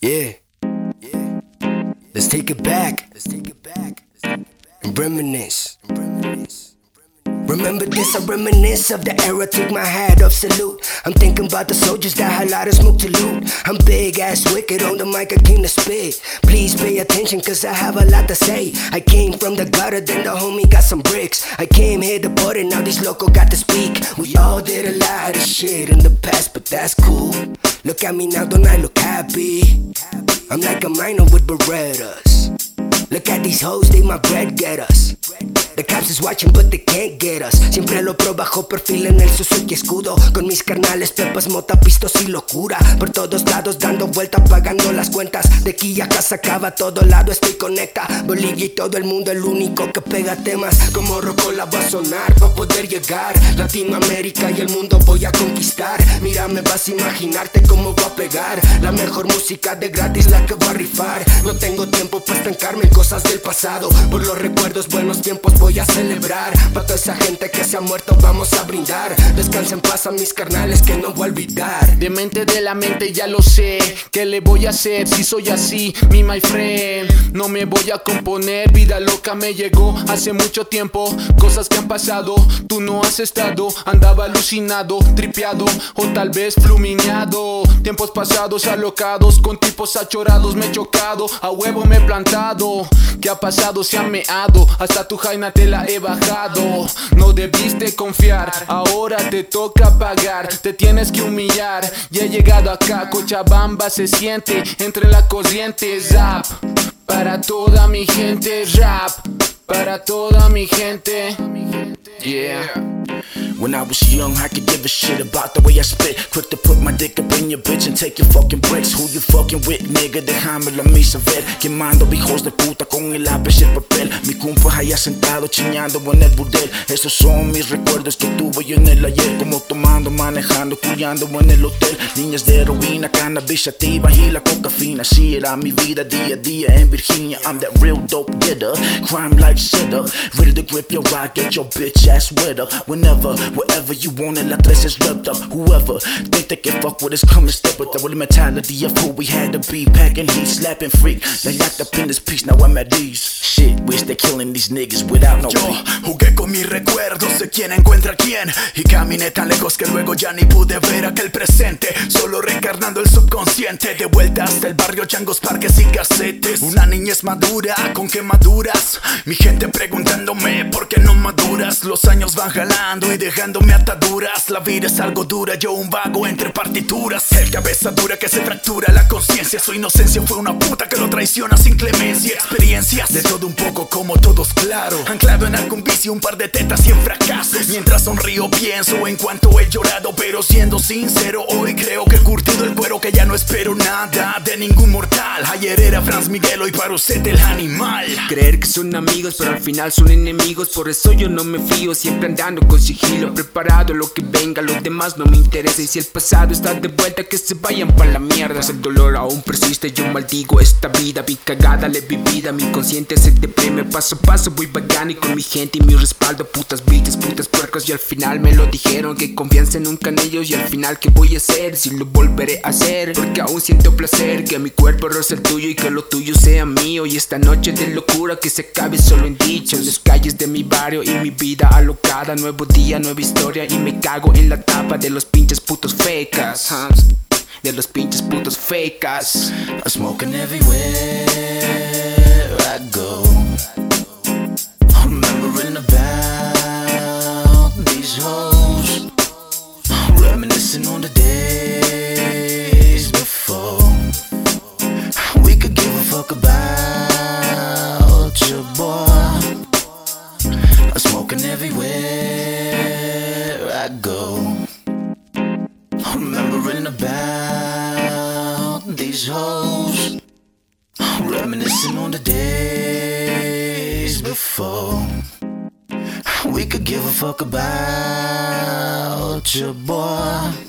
Yeah. Yeah. Let's take it back. Let's take it back. And reminisce. Remember this, I reminisce of the era, took my hat off, salute. I'm thinking about the soldiers that had lot of smoke to loot. I'm big ass wicked on the mic, I came to spit. Please pay attention, cause I have a lot to say. I came from the gutter, then the homie got some bricks. I came here to put it, now these local got to speak. We all did a lot of shit in the past, but that's cool. Look at me now, don't I look happy? I'm like a miner with Berettas. Look at these hoes, they my bread get us. The cops is watching, but they can't get us. Siempre lo pro bajo perfil en el Suzuki escudo. Con mis carnales, pepas, mota, pistos y locura. Por todos lados, dando vuelta, pagando las cuentas. De aquí a acá acaba todo lado, estoy conecta. Bolivia y todo el mundo, el único que pega temas. Como Rocola va a sonar para poder llegar. Latinoamérica y el mundo voy a conquistar. Mira, me vas a imaginarte cómo va a pegar. La mejor música de gratis, la que va a rifar. No tengo tiempo para estancarme en cosas del pasado. Por los recuerdos, buenos tiempos voy a celebrar. Para toda esa gente que se ha muerto, vamos a brindar. Descansa en paz a mis carnales que no voy a olvidar. De mente de la mente ya lo sé. ¿Qué le voy a hacer si soy así, mi my friend? No me voy a componer, vida loca me llegó hace mucho tiempo. Cosas que han pasado, tú no has estado. Andaba alucinado, tripeado o tal vez flumineado. Tiempos pasados alocados, con tipos achorados me he chocado. A huevo me he plantado. ¿Qué ha pasado? Se ha meado. Hasta tu jaina te la he bajado. No debiste confiar, ahora te toca pagar. Te tienes que humillar. Ya he llegado acá, Cochabamba se siente entre la corriente. Zap, para toda mi gente, rap. Para toda mi gente. Yeah. When I was young, I could give a shit about the way I spit. Quick to put my dick up in your bitch and take your fucking bricks. Who you fucking with, nigga? Déjame la misa ver. Quemando hijos de puta con el lápiz y el papel. Mi compa allá sentado chiñando en el burdel. Esos son mis recuerdos que tuve yo en el ayer. Como tomando, manejando, cuidando en el hotel. Niñas de heroína, cannabis sativa y la coca fina. Así era mi vida día a día en Virginia. I'm that real dope getter. Crime like setter. Ready to grip your ride, get your bitch ass wetter. Whenever, wherever you want it, la tres is wrapped up. Whoever think they can fuck with us, come and step with the real mentality of who we had to be. Packing heat, slapping freak. They locked up in this piece, now I'm at these. Shit, wish they killing these niggas without no Yo jugué con mis recuerdos, sé quién encuentra a quién. Y caminé tan lejos que luego ya ni pude ver aquel presente. Solo reencarnando el subconsciente. De vuelta hasta el barrio, changos, parques y casetes. Una niñez madura, con quemaduras. Mi gente preguntándome por qué no maduras. Los años van jalando y dejándome ataduras. La vida es algo dura, yo un vago entre partituras. El cabeza dura que se fractura la conciencia. Su inocencia fue una puta que lo traiciona sin clemencia. Experiencias de todo un poco, como todos, claro. Anclado en algún vicio, un par de tetas y en fracasos. Mientras sonrío, pienso en cuanto he llorado. Pero siendo sincero, hoy creo que he curtido el cuero que ya no espero nada de ningún mortal. Ayer era Franz Miguel, hoy para usted el animal. Creer que son amigos, pero al final son enemigos. Por eso yo no me fío, siempre andando con sigilo. Preparado lo que venga, los demás no me interesa. Y si el pasado está de vuelta, que se vayan pa' la mierda. Pues el dolor aún persiste, yo maldigo esta vida. Vi cagada, la he vivida. Mi consciente se deprime. Paso a paso voy vagando y con mi gente y mi respaldo. Putas bitches, putas puercos. Y al final me lo dijeron que confianza nunca en ellos. Y al final, ¿qué voy a hacer? Si lo volveré a hacer. Porque aún siento placer que mi cuerpo roce el tuyo y que lo tuyo sea mío. Y esta noche de locura que se acabe solo en dicho. En las calles de mi barrio y mi vida alocada. Nuevo día, nueva historia. Y me cago en la tapa de los pinches putos fecas. De los pinches putos fecas. I'm smoking everywhere I go. I go. Remembering about these hoes. Reminiscing on the days before. We could give a fuck about your boy.